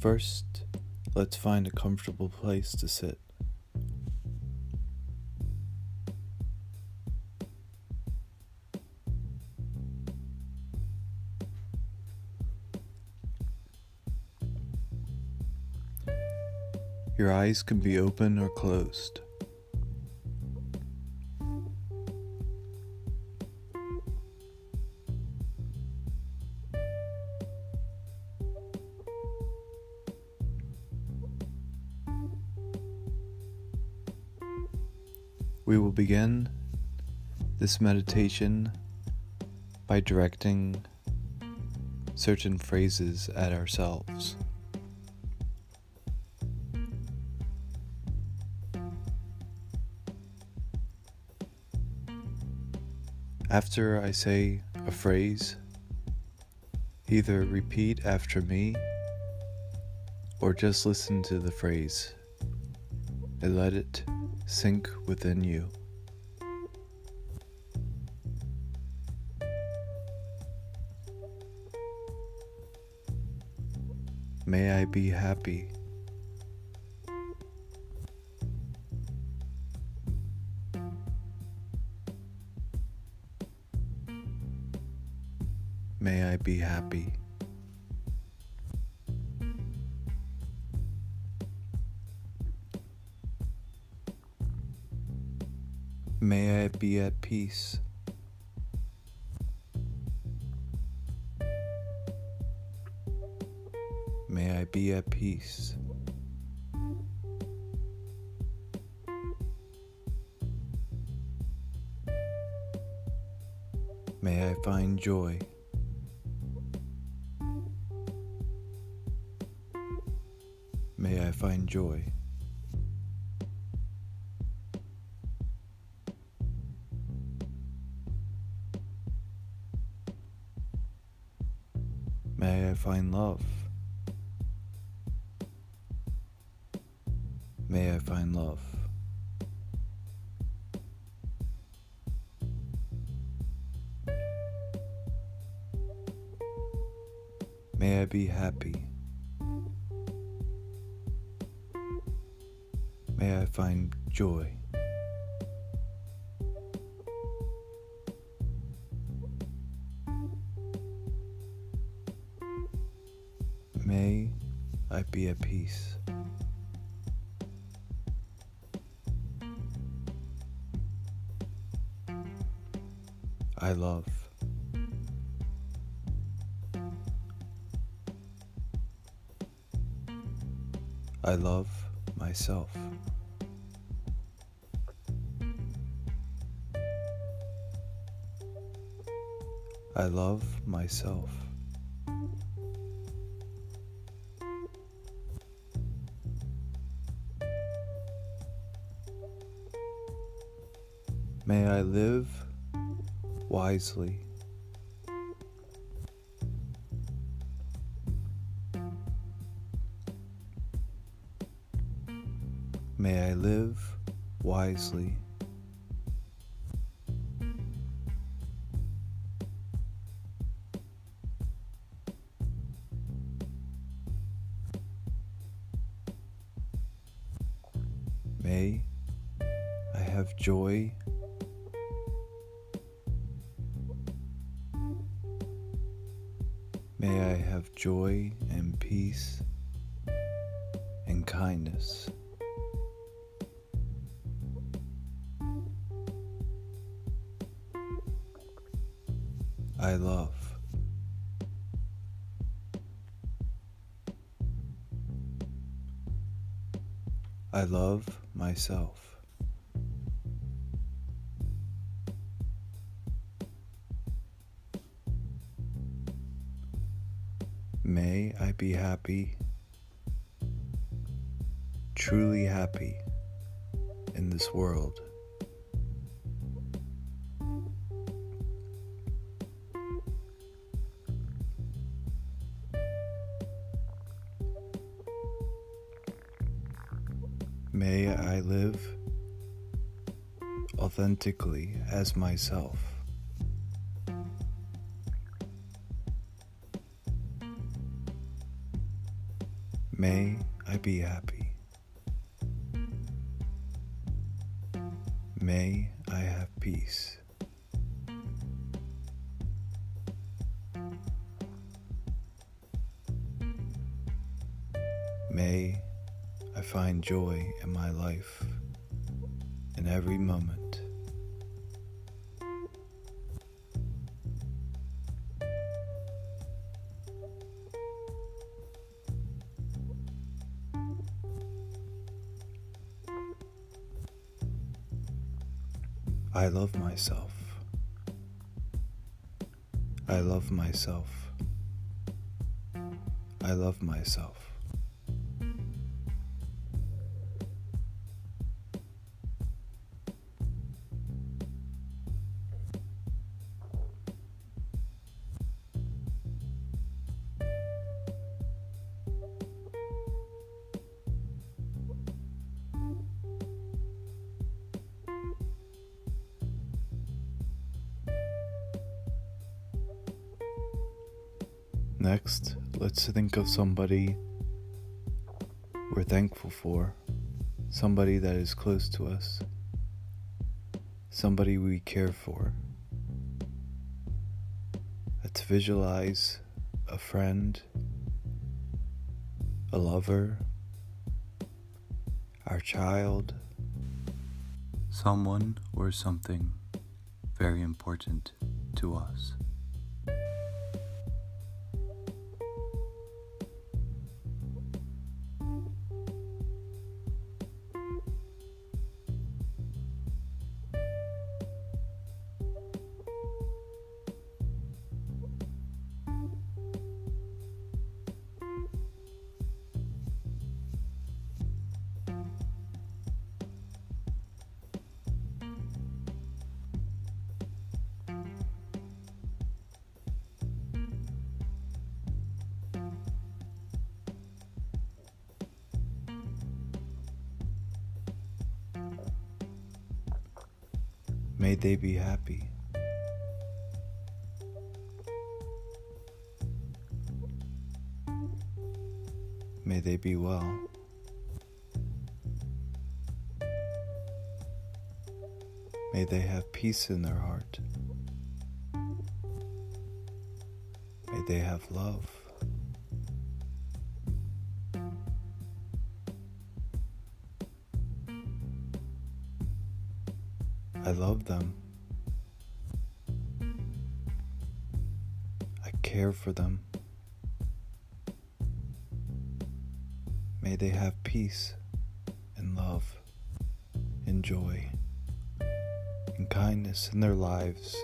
First, let's find a comfortable place to sit. Your eyes can be open or closed. We will begin this meditation by directing certain phrases at ourselves. After I say a phrase, either repeat after me or just listen to the phrase and let it sink within you. May I be happy. May I be happy. May I be at peace. May I be at peace. May I find joy. May I find joy. I find love. May I find love. May I be happy. May I find joy. May I be at peace. I love. I love myself. I love myself. May I live wisely. May I live wisely. May I have joy. May I have joy and peace and kindness. I love. I love myself. Be happy, truly happy in this world. May I live authentically as myself. May I be happy. May I have peace. May I find joy in my life in every moment. I love myself. I love myself. I love myself. Next, let's think of somebody we're thankful for, somebody that is close to us, somebody we care for. Let's visualize a friend, a lover, our child, someone or something very important to us. May they be happy. May they be well. May they have peace in their heart. May they have love. I love them. I care for them. May they have peace and love and joy and kindness in their lives.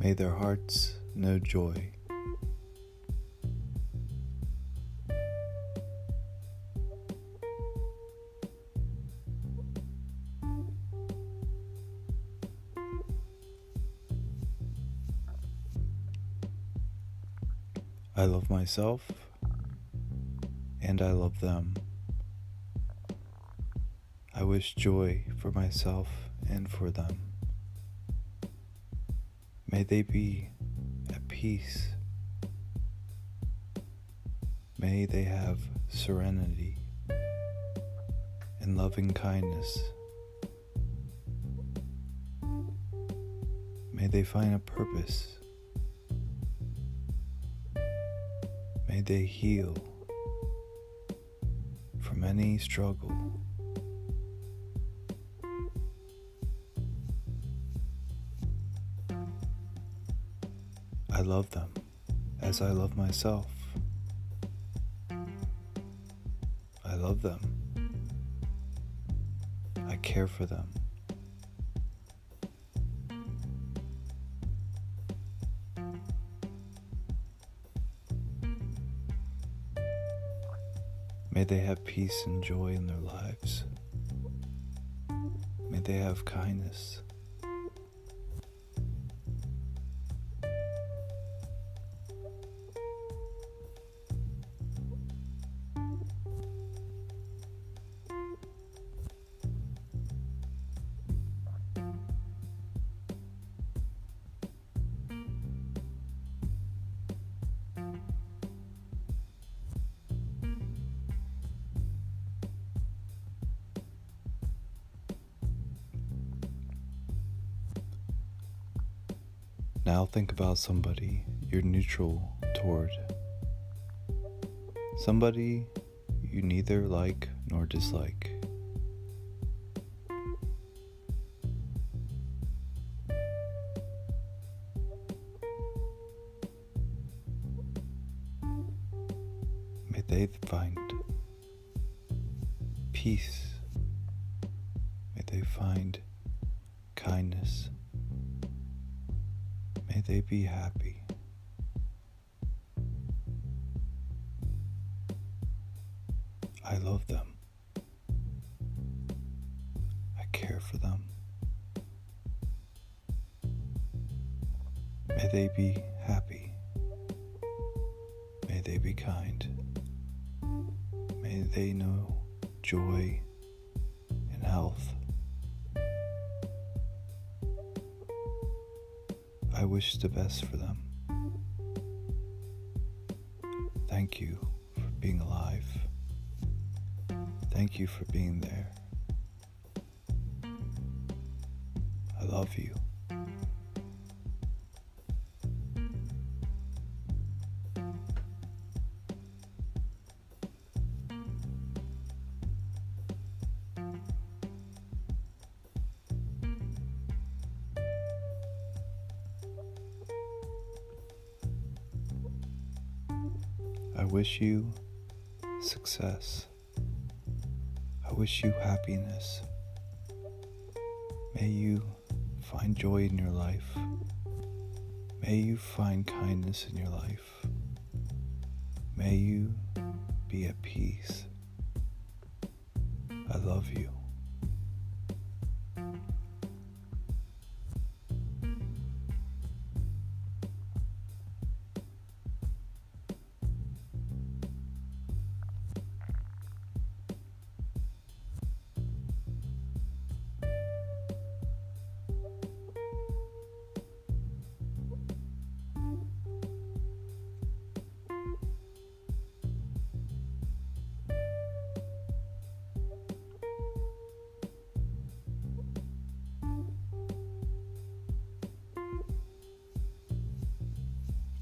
May their hearts know joy. Myself and I love them. I wish joy for myself and for them. May they be at peace. May they have serenity and loving kindness. May they find a purpose. May they heal from any struggle. I love them as I love myself. I love them. I care for them. May they have peace and joy in their lives. May they have kindness. Now think about somebody you're neutral toward. Somebody you neither like nor dislike. May they be happy. I love them. I care for them. May they be happy. May they be kind. May they know joy wish the best for them. Thank you for being alive. Thank you for being there. I love you. Wish you success. I wish you happiness. May you find joy in your life. May you find kindness in your life. May you be at peace. I love you.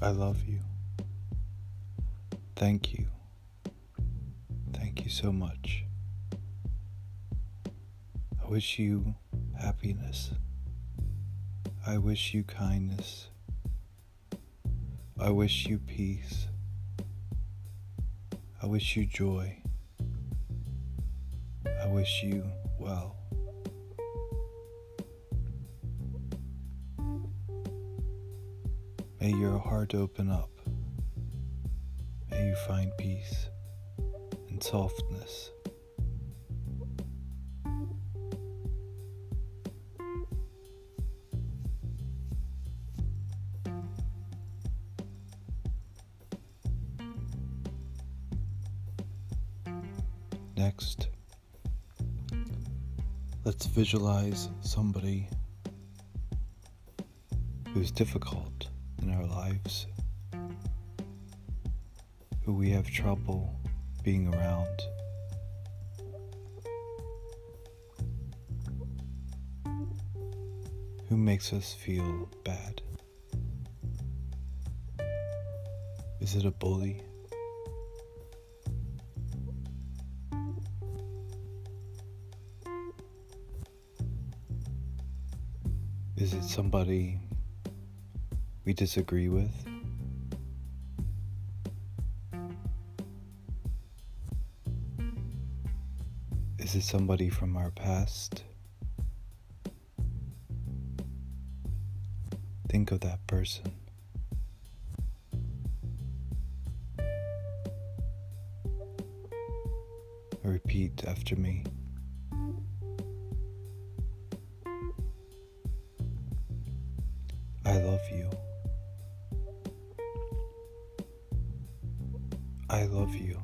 I love you. Thank you. Thank you so much. I wish you happiness. I wish you kindness. I wish you peace. I wish you joy. I wish you well. May your heart open up. May you find peace and softness. Next, let's visualize somebody who's difficult lives, who we have trouble being around. Who makes us feel bad? Is it a bully? Is it somebody we disagree with? Is it somebody from our past? Think of that person. Repeat after me. Love you. I love you.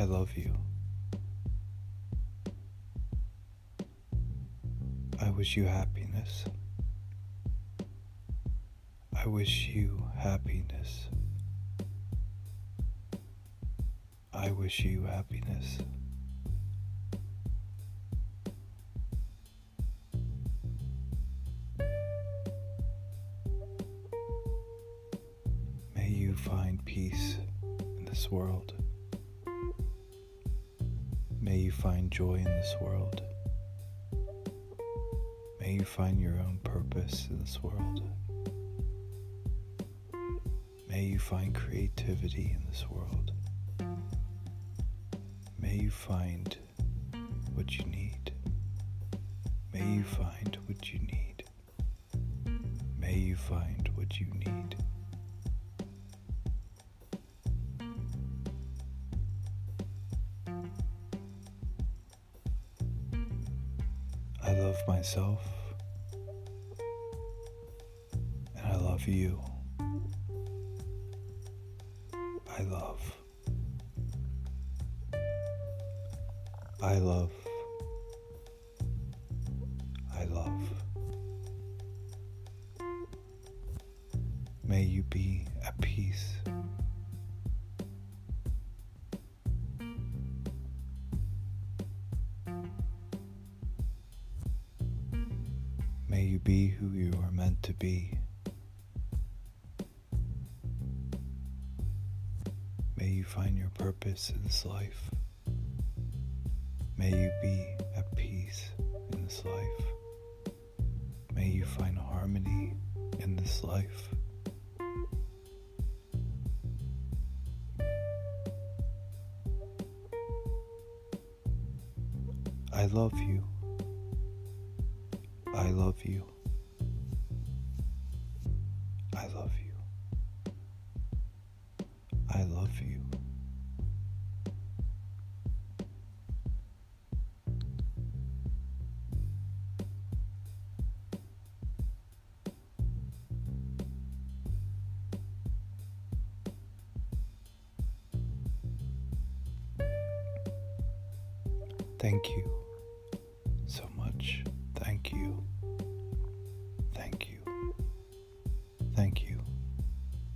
I love you. I wish you happiness. I wish you happiness. I wish you happiness. May you find joy in this world. May you find your own purpose in this world. May you find creativity in this world. May you find what you need. May you find what you need. May you find what you need. Myself and I love you. I love. I love. Be. May you find your purpose in this life. May you be at peace in this life. May you find harmony in this life. I love you. Thank you so much. Thank you. Thank you. Thank you.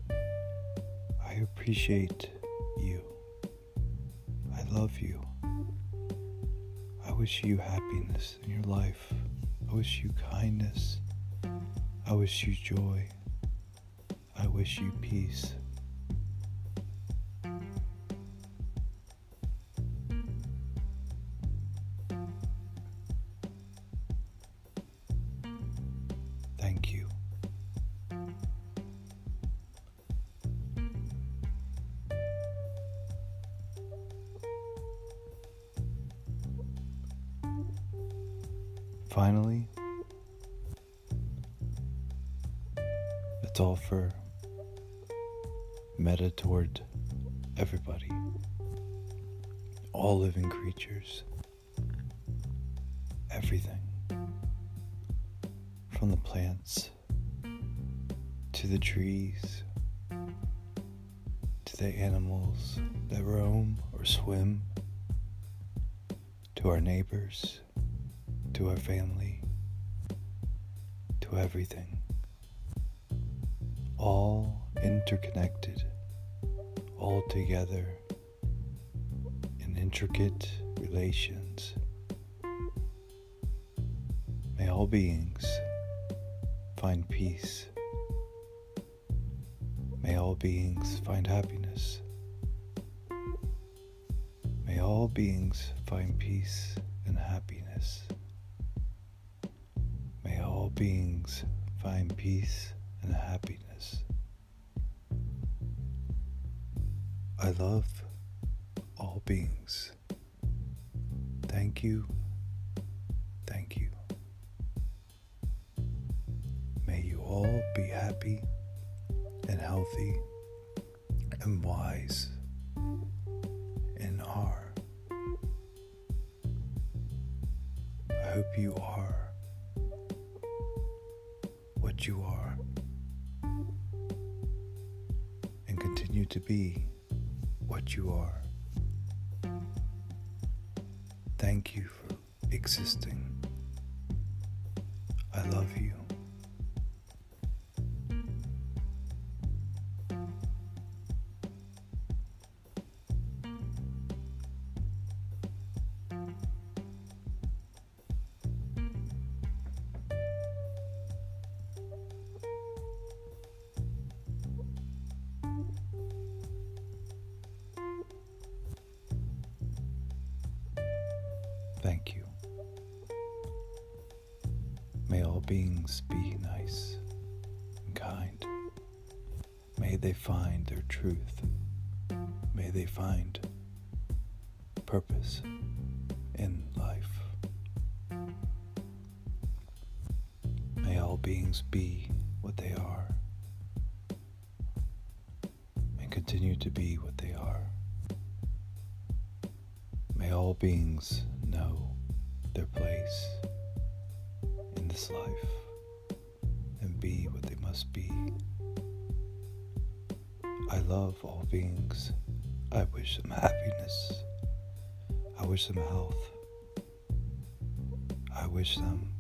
I appreciate you. I love you. I wish you happiness in your life. I wish you kindness. I wish you joy. I wish you peace. Finally, it's all for metta toward everybody, all living creatures, everything. From the plants to the trees to the animals that roam or swim to our neighbors to our family to everything all interconnected all together in intricate relations may all beings find peace. May all beings find happiness. May all beings find peace beings find peace and happiness. I love all beings. Thank you. Thank you. May you all be happy and healthy and wise and are. I hope you are to be what you are. Thank you for existing. I love you. Thank you. May all beings be nice and kind. May they find their truth. May they find purpose in life. May all beings be what they are and continue to be what they are. May all beings their place in this life and be what they must be. I love all beings. I wish them happiness. I wish them health. I wish them